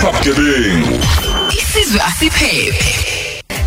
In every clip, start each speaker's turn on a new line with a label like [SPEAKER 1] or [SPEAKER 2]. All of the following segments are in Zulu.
[SPEAKER 1] uncipha bugebengu
[SPEAKER 2] isizwe asiphephe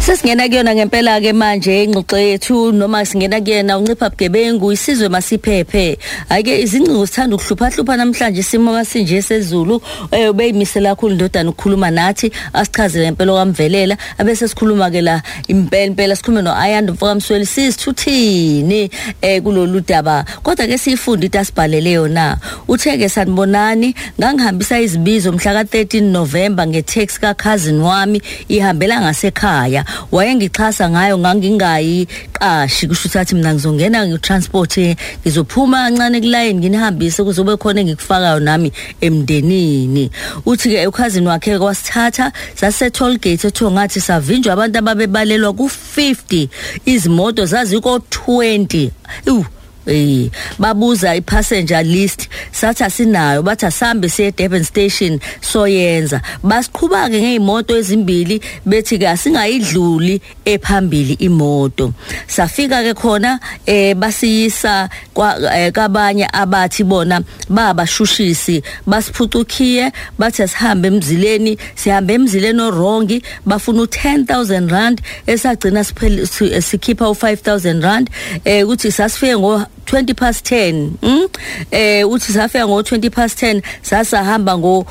[SPEAKER 3] Sesingena kuyona ngempela ke manje ingxoxo yethu noma singena kuyena uncipha bugebengu isizwe masiphephe. Ake izingcingo sithanda ukuhlupha hlupha namhlanje isimo masinje sezulu eh ubeyimisela kakhulu ndodana ukukhuluma nathi asichazele impela kwamvelela abese sikhuluma ke la impela impela sikhulume no Ayanda Mfokamsweli sisithuthini eh kulolu daba? Kodwa ke siyifunde into asibhalele yona. Uthe ke sanibonani ngangihambisa izibizo mhla ka 13 November ngetext ka cousin wami ihambela ngasekhaya. Wayengixhasa ngayo ngangingayi qashi kusho ukuthi mina ngizongena ngitransport ngizophuma kancane kulayini nginihambise kuzobe khona engikufakayo nami emndenini. Uthi ke ukhazini wakhe kwasithatha sase toll gate etho ngathi savinjwa abantu ababebalelwa ku50 izimoto zaziko 20 uh Eh babuza ipassenger list sathi asinayo bathi asambe siye Durban station soyenza. Basiqhubaka ngeimoto ezimbili bethi ke asingayidluli ephambili imoto. Safika ke khona eh basiyisa kwabanye abathi bona babashushisi. Basiphucukhiye bathi sihambe emzileni sihambe emzileni orongi bafuna u10000 rand esagcina sikhipha u5000 rand. Eh ukuthi sasifike ngo 20 past 10 mm eh uthi safika ngo 20 past 10 sasahamba ngo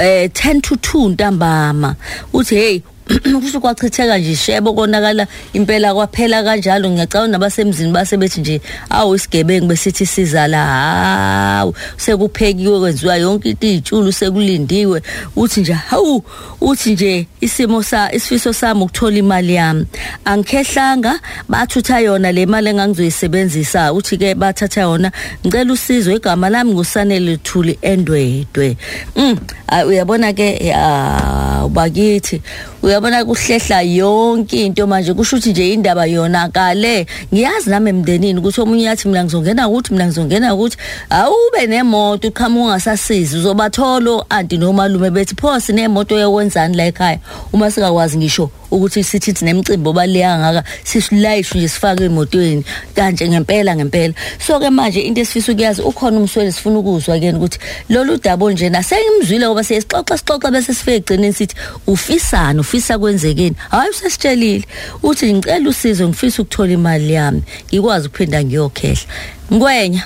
[SPEAKER 3] eh 10 to 2 ntambama. Uthi hey kusho kwachitheka nje ishebo konakala impela kwaphela kanjalo. Ngiyacabanga nabasemzini basebethi nje awu isigebengu besithi siza la hawu sekuphekiwe kwenziwa yonke into izitshulu sekulindiwe. Uthi nje hawu uthi nje isimo sa isifiso sami ukuthola imali yami. Angikhehlanga bathutha yona le mali engangizoyisebenzisa. Uthi ke bathatha yona ngicela usizo igama lami ngusanele Thuli endwedwe. Mm uyabona ke ubakithi. Uyabona kuhlehla yonke into manje kusho ukuthi nje indaba yona kale ngiyazi nami emndenini ukuthi omunye yathi mina ngizongena ukuthi mina ngizongena ukuthi awube nemoto uqhamuka ungasasizi uzobathola anti nomalume bethi pho sinemoto yokwenzani la ekhaya? Uma singakwazi ngisho ukuthi sithi sinemcimbi obaleka ngaka sisilayishe nje sifake emotweni kanje ngempela ngempela. So ke manje into esifisa ukuyazi ukhona umsweli sifuna ukuzwa ke ukuthi lolu dabo nje nasengimzwile ngoba siyixoxa sixoxa bese sifike egcineni sithi ufisana ufisa kwenzekeni? Hayi usesitshelile. Uthi ngicela usizo ngifisa ukuthola imali yami ngikwazi ukuphinda ngiyokhehla. Ngwenya.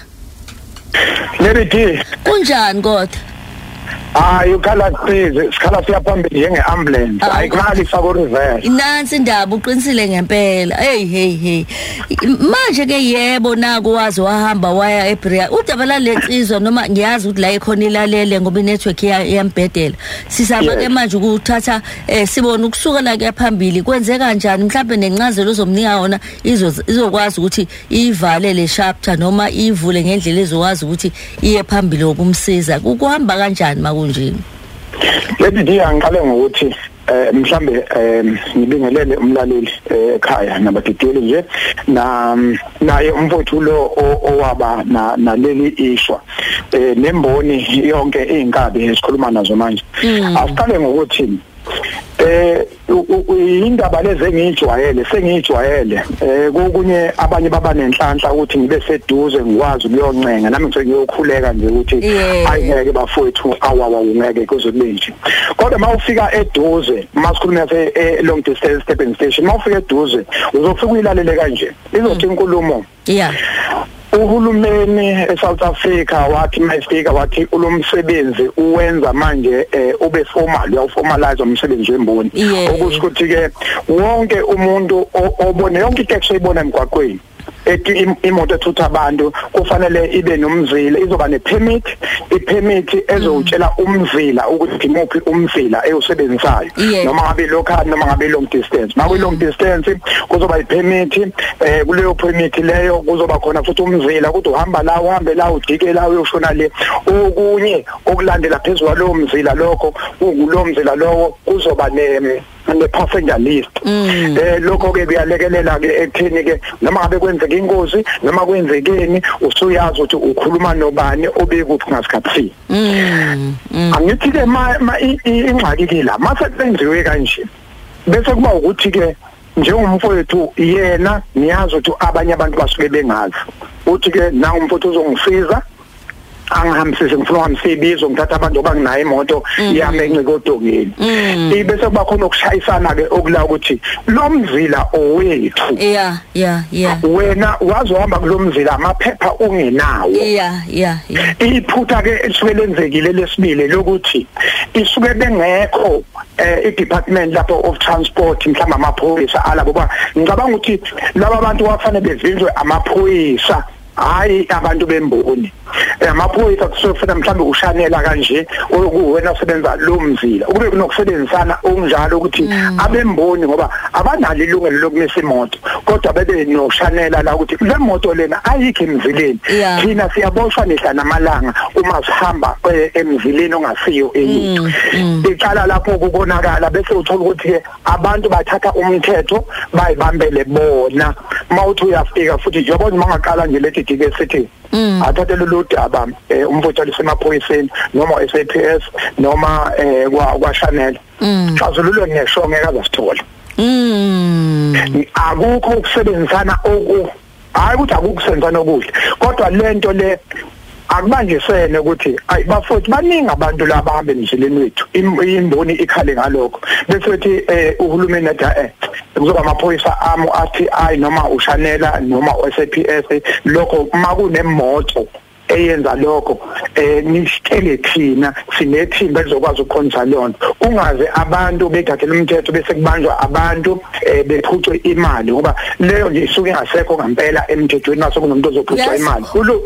[SPEAKER 4] Lady D
[SPEAKER 3] kunjani kodwa?
[SPEAKER 4] Hayi ukhala size sikhala siyaphambili njenge ambulance
[SPEAKER 3] Ah,
[SPEAKER 4] ayikumali fako reverse
[SPEAKER 3] nansi indaba uqinisile ngempela. Hey hey hey. Manje ke yebo nako wazi wahamba waya eBrea. Udaba lalensizwa noma ngiyazi ukuthi la ikhona ilalele ngoba inetwork iyambhedela. Sizama ke
[SPEAKER 4] Yes.
[SPEAKER 3] manje ukuthatha eh sibona ukusukela ke phambili. Kwenze kanjani? Mhlawumbe nencazelo ozomnika yona izo- izokwazi ukuthi ivale le chapter noma ivule ngendlela ezokwazi ukuthi iye phambili ngokumsiza. Kuhamba kanjani makunjini
[SPEAKER 4] Lady D angiqale ngokuthi eh mhlambe eh ngibingelele umlaleli eh, ekhaya nabadideli nje na naye umfowethu lo owaba na naleli ishwa eh nemboni yonke izinkabi esikhuluma nazo manje. Asiqale ngokuthi eh indaba lezi engijwayele sengijwayele. Eh kokunye abanye baba nenhlanhla ukuthi ngibe seduze ngikwazi ukuyoncenga nami ngithi ngiyokhuleka nje ukuthi hayi ngeke bafowethu awawa ungeke kuze kube nje. Kodwa mawufika eduze masikhuluma se eh, long distance stepping station mawufika eduze uzofika uyilalele kanje. Izothi inkulumo
[SPEAKER 3] yeah.
[SPEAKER 4] Uhulumeni eSouth Africa wathi mayifika wathi ulomsebenzi uwenza manje eh, ube formal uyawformalize umsebenzi wemboni. Okusho ukuthi ke wonke umuntu obone yonke iteksi oyibona emgwaqweni ethi im- imoto ethutha abantu kufanele ibe nomzila izoba nepermit ipermit ezowutshela umzila ukuthi imuphi umzila ewusebenzisayo.
[SPEAKER 3] Yeah.
[SPEAKER 4] noma ngabe local noma ngabe long distance. Maku long distance kuzoba ipermit eh kuleyo permit leyo kuzoba khona futhi umzila ukuthi uhamba la uhambe la ujike la uyoshona le. Okunye okulandela phezulu kwalowo mzila lokho ukulo mzila lowo kuzoba ne ne passenger list. Eh lokho ke kuyalekelela ke ekutheni ke noma ngabe kwenzeka ingozi noma kwenzekeni usuyazi ukuthi ukhuluma nobani obekuphi ngasikhathi
[SPEAKER 3] mm
[SPEAKER 4] angithi ke ma ma- i- i- ingxaki ke la mase kwenziwe kanje bese kuba ukuthi ke njengomfowethu yena niyazi ukuthi abanye abantu basuke bengazi uthi ke na umfowethu uzongisiza angihambisise ngifuna uhambise ibizo ngithatha abantu obanginayo imoto yami enxikodongeni ibese kuba khona ukushayisana ke okula ukuthi lo mzila owethu
[SPEAKER 3] yeah yeah yeah
[SPEAKER 4] wena wazohamba kulomzila amaphepha ungenawo
[SPEAKER 3] yeah yeah yeah
[SPEAKER 4] iphutha ke esuke lenzekile lesibili lokuthi isuke bengekho eh i-department lapho of transport mhlamba amaphoyisa alabo ba. Ngicabanga ukuthi laba bantu wafanele bevinjwe amaphoyisa hayi abantu bemboni. Amaphoyisa kusofuna mhlambe ushanela kanje okuwena osebenza lo mzila. Kube kunokusebenzisana okunjalo ukuthi abemboni ngoba abanalo ilungelo lokumisa imoto kodwa bebe noshanela la ukuthi le moto lena ayikho emzileni. Thina siyaboshwa nihla namalanga uma sihamba eh, emzileni ongasiyo eyethu iqala lapho kubonakala bese uthola ukuthi ke abantu bathatha umthetho bayibambele bona. Mawuthi uyafika futhi njengoba mangaqala nje lethi dike sithi athathe lolu daba eh, umfutho lisemaphoyiseni noma SAPS noma eh, kwa kwa Chanel. Xazululo ngisho ngeke azasithola.
[SPEAKER 3] Mm.
[SPEAKER 4] Akukho ukusebenzisana oku hayi ukuthi akukusebenzisana okuhle kodwa lento le akubanjisene ukuthi ayi bafuthi baningi abantu laba ahambe emjileni wethu Im- imboni ikhale ngalokho. Bese uthi eh uhulumeni athi eh kuzoba amaphoyisa amu athi ayi noma ushanela noma SAPS lokho makunemoto eyenza lokho eh nisitele thina sinethimba elizokwazi ukukhonza lonto ungaze abantu bethathela umthetho bese kubanjwa abantu eh bephucwe imali ngoba leyo nje isuke ingasekho ngempela emthethweni mase kunomuntu ozophucwa
[SPEAKER 3] Yes.
[SPEAKER 4] imali kulo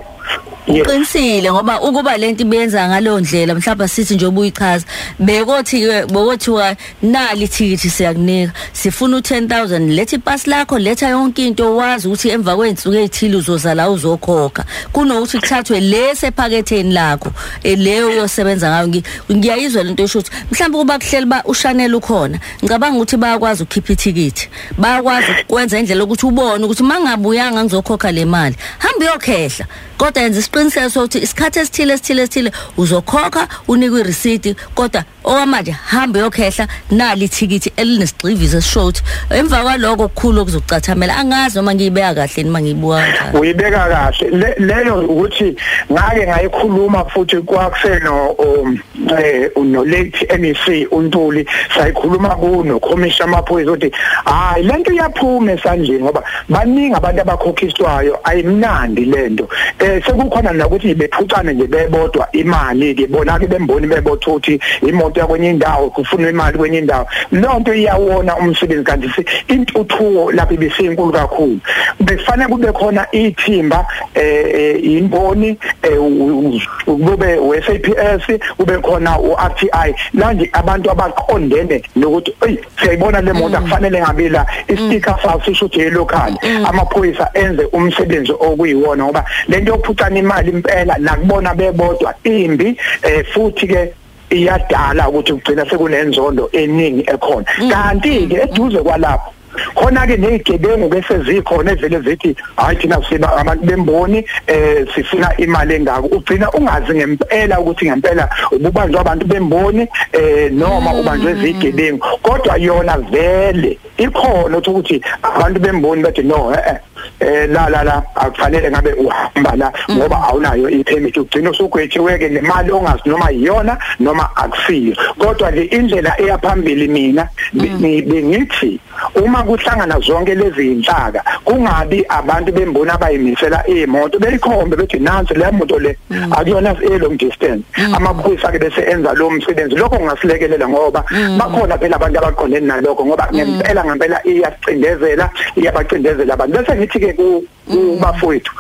[SPEAKER 4] Yes.
[SPEAKER 3] uqinisile ngoba ukuba lento ibenza ngalo ndlela mhlawumbe sithi nje ubuyichaza bekothi ke bokothiwa nali ithikithi siyakunika sifuna u10000 letha ipass lakho letha yonke into wazi ukuthi emva kwensuku ezithile uzoza la uzokhokha kunokuthi kuthathwe lese ephaketheni lakho eh, leyo uyosebenza ngayo. Ngi- ngiyayizwa lento esho ukuthi mhlawumbe kuba kuhleli ba ushanela ukhona ngicabanga ukuthi bayakwazi ukukhipha ithikithi. Bayakwazi ukwenza indlela ukuthi ubone ukuthi mangabuyanga ngizokhokha le mali. Hamba uyokhehla kodwa yenza isiqiniseko sokuthi isikhathi esithile esithile esithile uzokhokha unikwe ireceipt kodwa okwamanje hamba uyokhehla nali ithikithi elinesigxivizo esisho ukuthi emva kwaloko okukhulu okuzokucathamela. Angazi noma ngiyibeka kahle noma ngiyibuka kanjani.
[SPEAKER 4] Uyibeka kahle. Le- leyo ukuthi ngake ngayikhuluma futhi kwakuseno um, eh no late MEC uNtuli. Sayikhuluma kuno commission amaphoyisa ukuthi hayi lento iyaphuma esandleni ngoba baningi abantu abakhokhiswayo ayimnandi lento eh sekukhona nokuthi bephucane nje bebodwa imali ke bona ke bemboni bebotha ukuthi imoto yakwenye indawo kufunwa imali kwenye indawo. Lonto iyawona umsebenzi kanti intuthuko lapho ibisinkulu kakhulu. Bekufanele kube khona ithimba eh eh, imboni eh, u- u- kube uSAPS kube khona uRTI manje abantu abaqondene nokuthi hey siyayibona le moto akufanele ngabe la. Isticker sayo sisho ukuthi local amaphoyisa enze umsebenzi okuyiwona ngoba lento yokuphucana imali impela nakubona bebodwa imbi eh, futhi ke iyadala ukuthi kugcina sekunenzondo eningi ekhona. Kanti ke eduze kwalapho khona ke nezigebengu bese zikhona evele zithi hayi thina siba abantu bemboni eh sifuna imali engako. Ugcina ungazi ngempela ukuthi ngempela ububanjwa abantu bemboni eh noma ubanjwe izigebengu kodwa yona vele ikhona ukuthi abantu bemboni bathi no eh eh, la la la akufanele ngabe uhamba la ngoba awunayo ipermit. Ugcina usugwetshiweke nemali ongazi noma iyona noma akusiyo. Kodwa le indlela eyaphambili mina be- bengithi uma kuhlangana zonke lezi inhlaka kungabi abantu bembona abayimisela imoto beyikhombe bethi nansi le moto le akuyona e long distance. Amaphoyisa ke bese enza lo msebenzi. Lokho ngasilekelela ngoba bakhona phela abantu abaqondene nalokho ngoba ngempela ngempela iyacindezela iyabacindezela abantu. Bese ngithi ke ku kubafowethu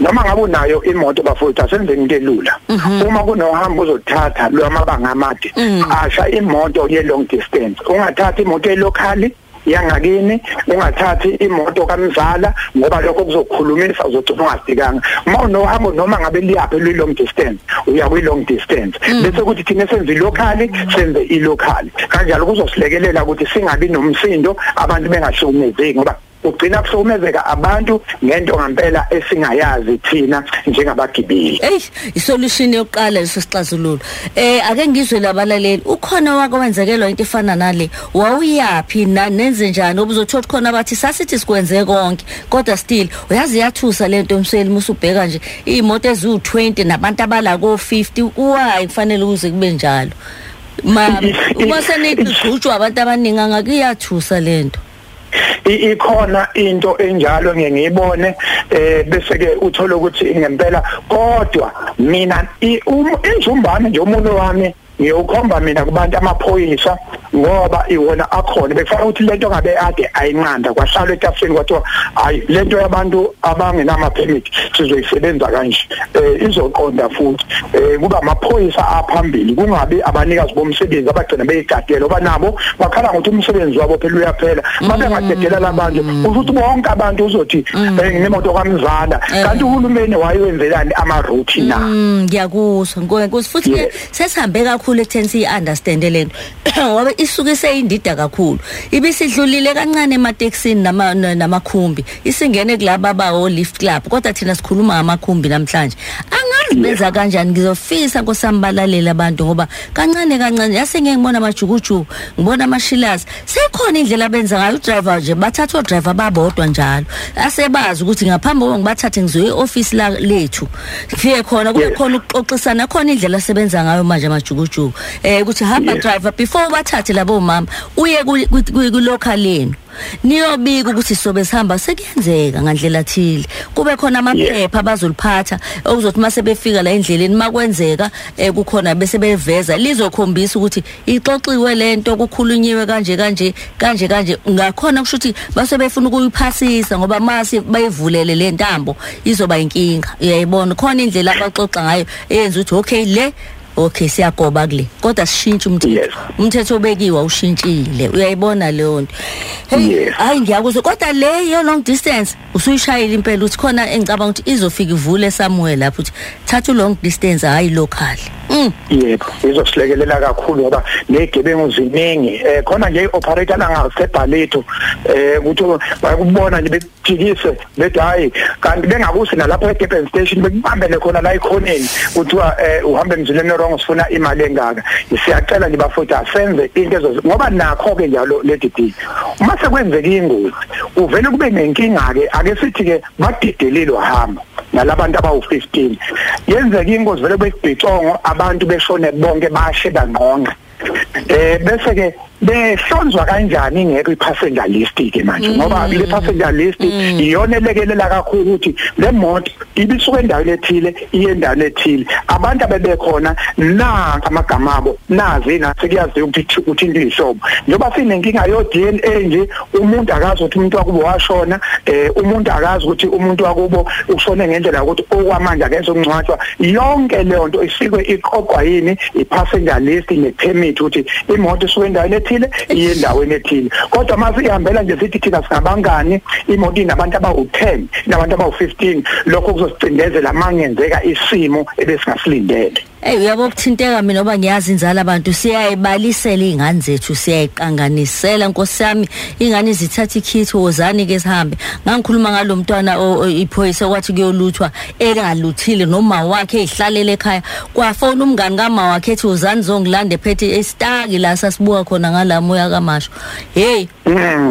[SPEAKER 4] noma ngabe unayo imoto bafowethu asenzeni into elula. Uma kunohambo uzothatha lwamabanga amade asha imoto ye long distance. Ungathatha imoto elocally yangakini ungathathi imoto kamzala ngoba lokho kuzokhulumisa uzogcina ungasikanga uma unohambo noma ngabe liyaphi lwi long distance uya kwi long distance. Bese kuthi thina senze locally senze ilocally kanjalo kuzosilekelela ukuthi singabi nomsindo abantu bengahlukumezeki ngoba ugcina kuhlukumezeka abantu ngento ngempela esingayazi thina njengabagibeli.
[SPEAKER 3] Ey isolution yokuqala leso sixazululo eh ake ngizwe labalaleli ukhona wakwenzekelwa into efana nale wawuyapi na nenze njani? Obuzothola khona bathi sasithi sikwenze konke. Kodwa still uyazi yathusa lento umseli musubheka nje imoto eziwu20 nabantu abala ko50 why kufanele ukuze kube njalo? Ma uma seniqhutshwa abantu abaningi angakuyathusa lento
[SPEAKER 4] ikhona into enjalo ngiyibone eh bese ke uthola ukuthi ngempela kodwa mina injumbane nje umuntu wami ngiyokhomba mina kubantu amaphoyisa ngoba iwona akhona. Bekufanele ukuthi lento ngabe ade ayinqanda kwahlala etafeni kwathiwa hayi lento yabantu abangenama permit sizoyisebenza kanje. Eh izoqonda futhi. Eh kuba amaphoyisa aphambili kungabi abanikazi bomsebenzi abagcina beyigadela oba nabo bakhala ngokuthi umsebenzi wabo phela uyaphela. Babe ngadedela labantu ukuthi bonke abantu uzothi eh nginemoto kamzala kanti uhulumeni wayenzelani ama route na
[SPEAKER 3] ngiyakuzwa. Ngoba futhi ke sesihambe kakhulu kakhulu ekutheni siyi-understand lento ngoba isuke seyindida kakhulu. Ibisidlulile kancane ematekisini namakhumbi. Isingene kulaba bawo-lift club kodwa thina sikhuluma ngamakhumbi namhlanje. Angazi benza kanjani ngizofisa nkosambalaleli abantu ngoba kancane kancane yase ngeke ngibona amajukujuku ngibona amashilazi sekhona indlela benza ngayo udriver nje bathatha odriver babodwa njalo. Asebazi ukuthi ngaphambi kokuba ngibathathe ngizoye e-ofisi lethu ngifike khona kube khona ukuxoxisana khona indlela asebenza ngayo manje amajukujuku issue eh ukuthi hamba driver before ubathathe labo mama uye ku local lenu. Niyobika ukuthi sobe sihamba sekuyenzeka ngandlela thile. Kube khona amaphepha abazoliphatha okuzothi mase befika la endleleni makwenzeka kukhona bese beveza. Lizokhombisa ukuthi ixoxiwe lento kukhulunyiwe kanje kanje kanje kanje. Ngakhona kusho ukuthi base befuna ukuyiphasisa ngoba mase bayivulele le ntambo izoba inkinga uyayibona? Khona indlela abaxoxa ngayo eyenza ukuthi okay le okay siyagoba kule. Kodwa sishintshe umthetho. Umthetho obekiwe ushintshile uyayibona leyo nto? Hey hayi ngiyakuzwa kodwa le yo long distance usuyishayela impela uthi khona engicabanga ukuthi izofika ivule somewhere lapho uthi thatha long distance hayi local
[SPEAKER 4] yebo izosilekelela kakhulu ngoba negebengu ziningi. Eh khona nje operator langasebhaletho eh ukuthi bayakubona nje bekuthikise bethi hayi kanti bengakusi nalapha eDurban station bekubambele khona la ikhoneni kuthiwa uhambe emzileni wrong sifuna imali engaka. Siyacela nje bafutha asenze into ezo ngoba nakho ke njalo ledi uma sekwenzeka ingozi uvele kube nenkinga ke ake sithi ke badidelile wahamba nalabantu abawu15 yenzeka ingozi vele bekubhicongo abantu beshone bonke bashe bangqonga. Eh bese ke behlonzwa kanjani ingekho i-passenger list ke manje? Ngoba le passenger list iyona elekelela kakhulu ukuthi le moto ibisuka endaweni ethile iye endaweni ethile. Abantu abebekhona nanka amagama abo nazi nathi kuyaziwa ukuthi uthinta ihlobo njengoba sinenkinga yo DNA nje umuntu akazi ukuthi umuntu wakubo washona eh umuntu akazi ukuthi umuntu wakubo ushone ngendlela ukuthi okwamanje akenze ukungcwatshwa. Yonke leyo nto isikwe iqoqwa yini? I-passenger list ne-permit ukuthi imoto isuka endaweni ethile iye endaweni ethile. Kodwa mase ihambela nje sithi thina singabangani imoto inabantu abawu10 nabantu abawu15 lokho kuzosicindezela mangenzeka isimo ebesingasilindele.
[SPEAKER 3] Hey uyabo ukuthinteka mina ngoba ngiyazi inzala abantu. Siyayibalisela izingane zethu siyayiqanganisela nkosiyami ingane zithatha ikhithi wozani ke sihambe. Ngangikhuluma ngalomntwana iphoyisa kwathi kuyoluthwa engaluthile noma wakhe ehlalele ekhaya. Kwafona umngani kama wakhe ethi wozani zongilande phethe estaki la sasibuka khona ngalamoya kamasho. Hey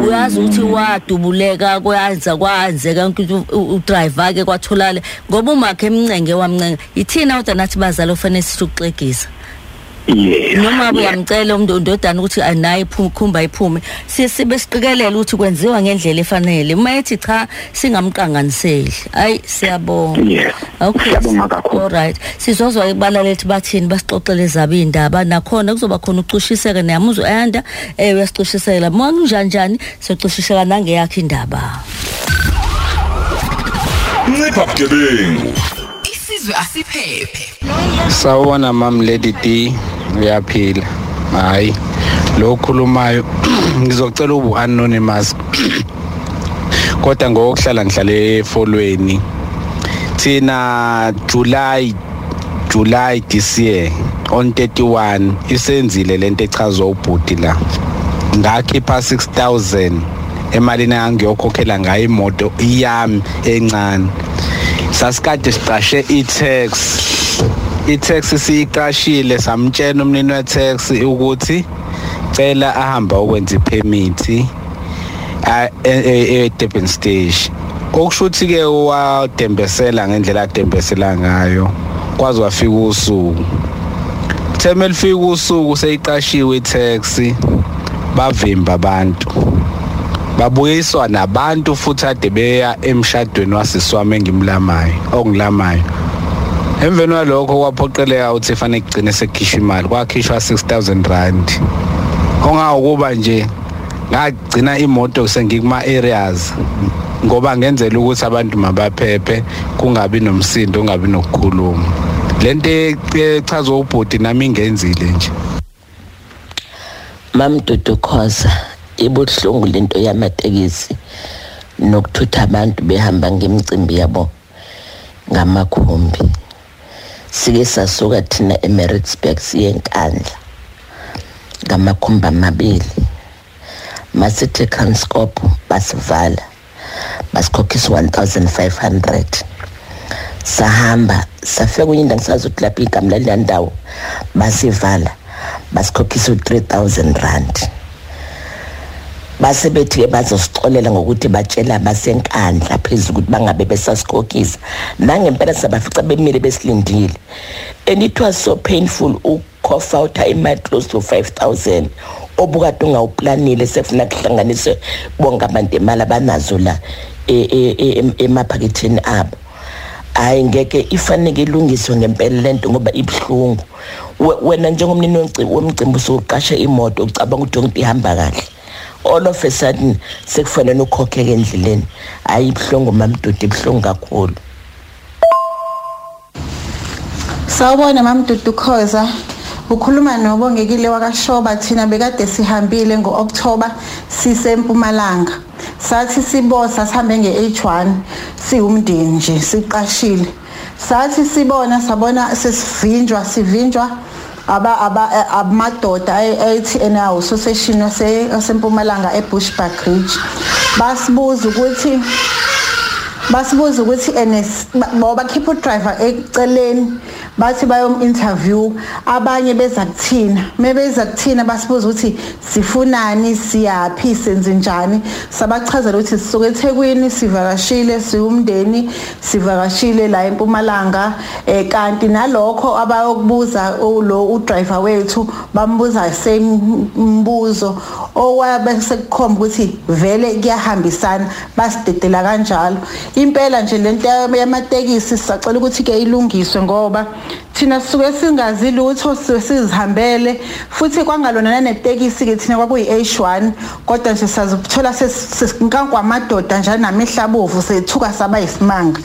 [SPEAKER 3] uyazi ukuthi wadubuleka kwenza kwanzeka ukuthi udriver ke kwatholale. Ngoba umakhe emncenge wamncenga ithina kodwa nathi bazali ofanele sisukuxegisa
[SPEAKER 4] Yeah.
[SPEAKER 3] noma uyamcela umuntu ndodana ukuthi anayi khumba iphume sibe siqikelela ukuthi kwenziwa ngendlela efanele. Uma ethi cha singamqanganiseli. Ayi siyabonga.
[SPEAKER 4] Yeah.
[SPEAKER 3] okay
[SPEAKER 4] Siyabonga kakhulu.
[SPEAKER 3] alright sizozwa ibala lethu bathini basixoxele zabo indaba nakhona kuzoba khona ucushiseke neyamuzwa ayanda eh uyasicishisela uma kunjani njani socishiseka nangeyakhe indaba.
[SPEAKER 2] Ncipha bugebengu. Isizwe asiphephe.
[SPEAKER 1] Sawubona mam Lady D. Uyaphila. Hayi lo khulumayo ngizocela ubu anonymous. Kodwa ngokuhlala ngihlale efolweni thina July July this year on 31 isenzile lento echazwa ubhuti la. Ngakhipha 6000 emalini engangiyokhokhela ngayo imoto iyami encane. Sasikade siqashe i-tax. I-tax siyiqashile samtshela umnini we-tax ukuthi cela ahamba ukwenza ipermit e-Durban stage. Okusho ukuthi ke wadembesela ngendlela adembesela ngayo kwaze wafika usuku. Theme lifika usuku seyiqashiwe i-taxi bavimba abantu. Babuyiswa nabantu futhi ade beya emshadweni wasiswami engimlamayo ongilamayo. Emveni walokho kwaphoqeleka ukuthi fanele kugcine sekukhishwa imali kwakhishwa 6000 rand. Ongawukuba nje ngagcina imoto sengikuma areas ngoba ngenzela ukuthi abantu mabaphephe kungabi nomsindo kungabi nokukhuluma. Lento echaza ubhudi nami ingenzile nje.
[SPEAKER 5] Mamdudu Khoza. Ibuhlungu lento yamatekisi nokuthutha abantu behamba ngemicimbi yabo ngamakhumbi. Sike sasuka thina eMaritzburg siye enkandla ngamakhumbi amabili. Masithi Transcorp basivala basikhokhisa 1500 sahamba safika kwenye indawo ngisazi ukuthi lapho igama laleya ndawo basivala basikhokhisa u-3000 rand. Base bethi-ke bazosixolela ngokuthi batshela basenkandla phezulu ukuthi bangabe besasikhokhisa. Nangempela sabafica bemile besilindile. And it was so painful ukhofa imali close to 5000 obukade ungawuplanile sefuna kuhlanganise bonke abantu imali abanazo la e, e, e, emaphaketheni abo. Hayi ngeke ifanele ilungiswe ngempela lento ngoba ibhlungu wena njengomnini womcimbi usuqashe imoto ucabanga ukuthi yonke ihamba kahle. All of a sudden sekufanele ukhokheke endleleni. Hayi ibhlungu mamdudu ibhlungu kakhulu.
[SPEAKER 6] Sawubona mamdudu Khoza. Ukhuluma nobongekile wakashoba thina bekade sihambile ngo-October sisempumalanga. Sathi sibosa sihambe nge-H1 siwumndeni nje siqashile. Sathi sibona sabona sesivinjwa sivinjwa. Aba aba amadoda ayethi ena usoseshini wasempumalanga eBushbuck Ridge basibuza ukuthi basibuza ukuthi ns ngoba khipha udriver eceleni bathi bayom interview abanye beza kuthina. Mebeza kuthina basibuza ukuthi sifunani siyapi senze njani? Sabachazela ukuthi sisuke eThekwini sivakashile siwumndeni sivakashile la eMpumalanga. Eh kanti nalokho abayokubuza lo udriver wethu bambuza same mbuzo. Owabe sekukhomba ukuthi vele kuyahambisana basidedela kanjalo. Impela nje lento yamatekisi sisacela ukuthi ke ilungiswe ngoba thina sisuke singazi lutho sizihambele. Futhi kwangalona nanetekisi ke thina kwakuyi H1 kodwa nje sazithola sesinkankwa amadoda njalo namihlabovu sethuka saba isimanga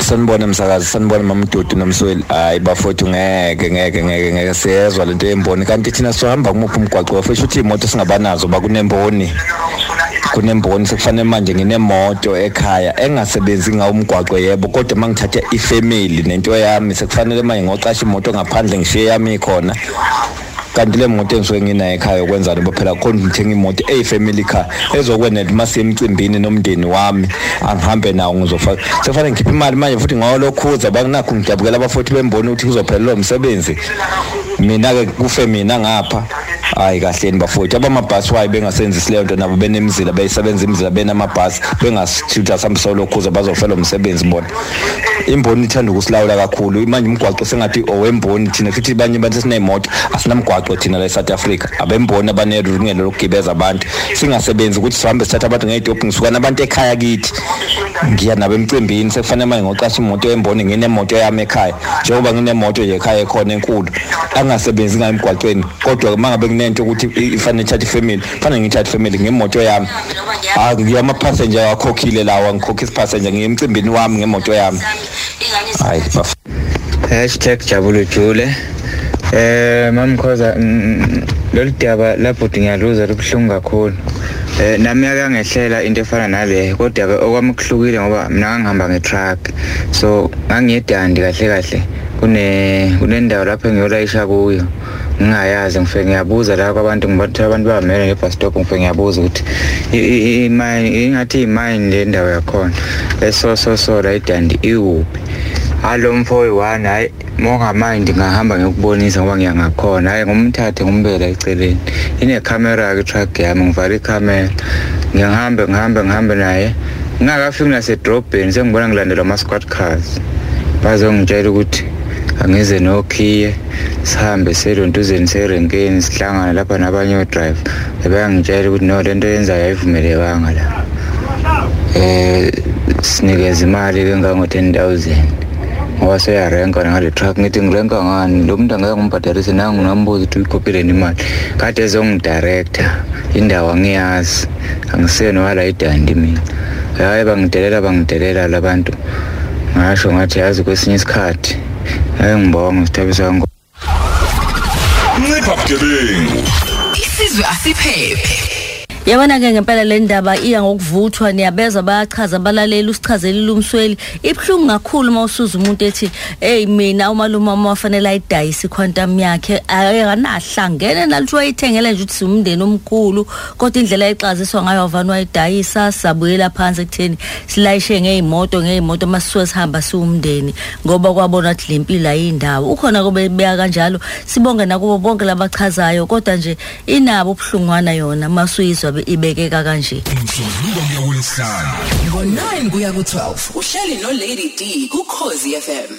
[SPEAKER 7] sanibona msakazi sanibona mamdudu nomsweli. Hayi bafowethu ngeke ngeke ngeke ngeke siyezwa lento yemboni. Kanti thina sohamba kumuphi umgwaqo? Wafisho ukuthi imoto singabanazo bakunemboni. Kunemboni sekufanele manje nginemoto ekhaya engasebenzi ngawo umgwaqo yebo. Kodwa mangithatha ifamily nento yami sekufanele manje ngoqasha imoto ngaphandle ngishiye yami ikhona kanti le moto engisuke nginayo ekhaya ukwenzani bo phela khona ngithenga imoto eyifamily car ezokwenela mase emcimbini nomndeni wami. Angihambe nawo ngizofaka sekufanele ngikhiphe imali manje futhi ngawolokhuza bakunakho ngidabukela abafuthi bemboni ukuthi kuzophelela lo msebenzi. Mina ke kufe mina ngapha. Hayi kahleni bafowethu abamabhasi wayi bengasenzisi leyo nto nabo benemizila beyisebenza imizila benamabhasi bengasithutha sihambisa lokhuza bazofela umsebenzi bona. Imboni ithanda ukusilawula kakhulu. Manje umgwaqo sengathi owemboni thina futhi banye abantu sineyimoto asinamgwaqo thina la eSouth Africa. Abemboni abanelungelo lokugibeza abantu. Singasebenzi ukuthi sihambe sithatha abantu ngeyitobhi ngisuka nabantu ekhaya kithi. Ngiya nabo emcimbini sekufanele manje ngoqasha imoto yemboni nginemoto yami ekhaya. Njengoba nginemoto nje ekhaya ekhona enkulu angasebenzi ngayo emgwaqweni. Kodwa mangabe kunento ukuthi ifanele ithathe ifamily fanele ngithathe ifamily ngemoto yami. Ah ngiyama passenger wakhokhile lawa ngikhokha isipassenger ngiyemcimbini wami ngemoto yami. Hayi
[SPEAKER 8] hashtag jabulu jule eh mamkhoza lolu daba lapho ngiyaluza lubuhlungu kakhulu. Eh nami yake ngehlela into efana nale kodwa ke okwami kuhlukile ngoba mina ngangihamba ngetruck. So ngangiyedandi kahle kahle. Kune kunendawo lapho engiyolayisha kuyo. Ngingayazi ngifike ngiyabuza la kwabantu ngibathi abantu bamele ngebus stop ngifike ngiyabuza ukuthi imine ingathi imine le ndawo yakhona eso so so la idandi iwuphi? Alo mfo oyi-one hhayi mongamindi ngahamba ngiyokubonisa ngoba ngiyangakhona hhayi ngumthathe ngumbela eceleni. Inekhamera-ke itruck yami ngivala ikhamera ngihambe ngihambe ngihambe naye. Ngingakafiki nasedrobheni sengibona ngilandelwa ama-squad cars. Bazongitshela ukuthi angize nokhiye sihambe selontuzeni serenkeni sihlangane lapha nabanye odrive. Bebeyangitshela ukuthi no lento yenzayo ayivumelekanga la. Eh sinikeza imali-ke engango-ten thousand. Ngoba seyarenka ngale truck ngithi ngirenka ngani? Lo muntu angeke ngimbhadarise nangu ngambuza ukuthi uyikhophileni imali. Kade ezongidirector indawo angiyazi. Angiseno wala idandi mina. Hayi bangidelela bangidelela labantu ngasho ngathi yazi kwesinye isikhathi. Hayi ngibonga sithabisa ngo
[SPEAKER 2] ncipha bugebengu isizwe asiphephe.
[SPEAKER 3] Yabona-ke ngempela le ndaba iya ngokuvuthwa niyabezwa bayachaza abalaleli usichazelile umsweli ibuhlungu kakhulu uma usuza umuntu ethi eyi mina umalume wami wafanele ayidayise ikhwantam yakhe. Akanahlangene nalithiwa ayithengele nje ukuthi siwumndeni omkhulu kodwa indlela ayixaziswa ngayo avani wayidayisa sabuyela phansi ekutheni silayishe ngey'moto ngey'moto uma sisuke sihamba siwumndeni ngoba kwabona ukuthi le mpilo ayindawo. Ukhona kube beya kanjalo sibonge nakubo bonke labachazayo kodwa nje inabo ubuhlungwana yona masuyizwa ibekeka kanje
[SPEAKER 2] umsombuluko kuya kulesihlanu
[SPEAKER 9] ngo-9 kuya ku-12 uhleli no-lady d kukhozi fm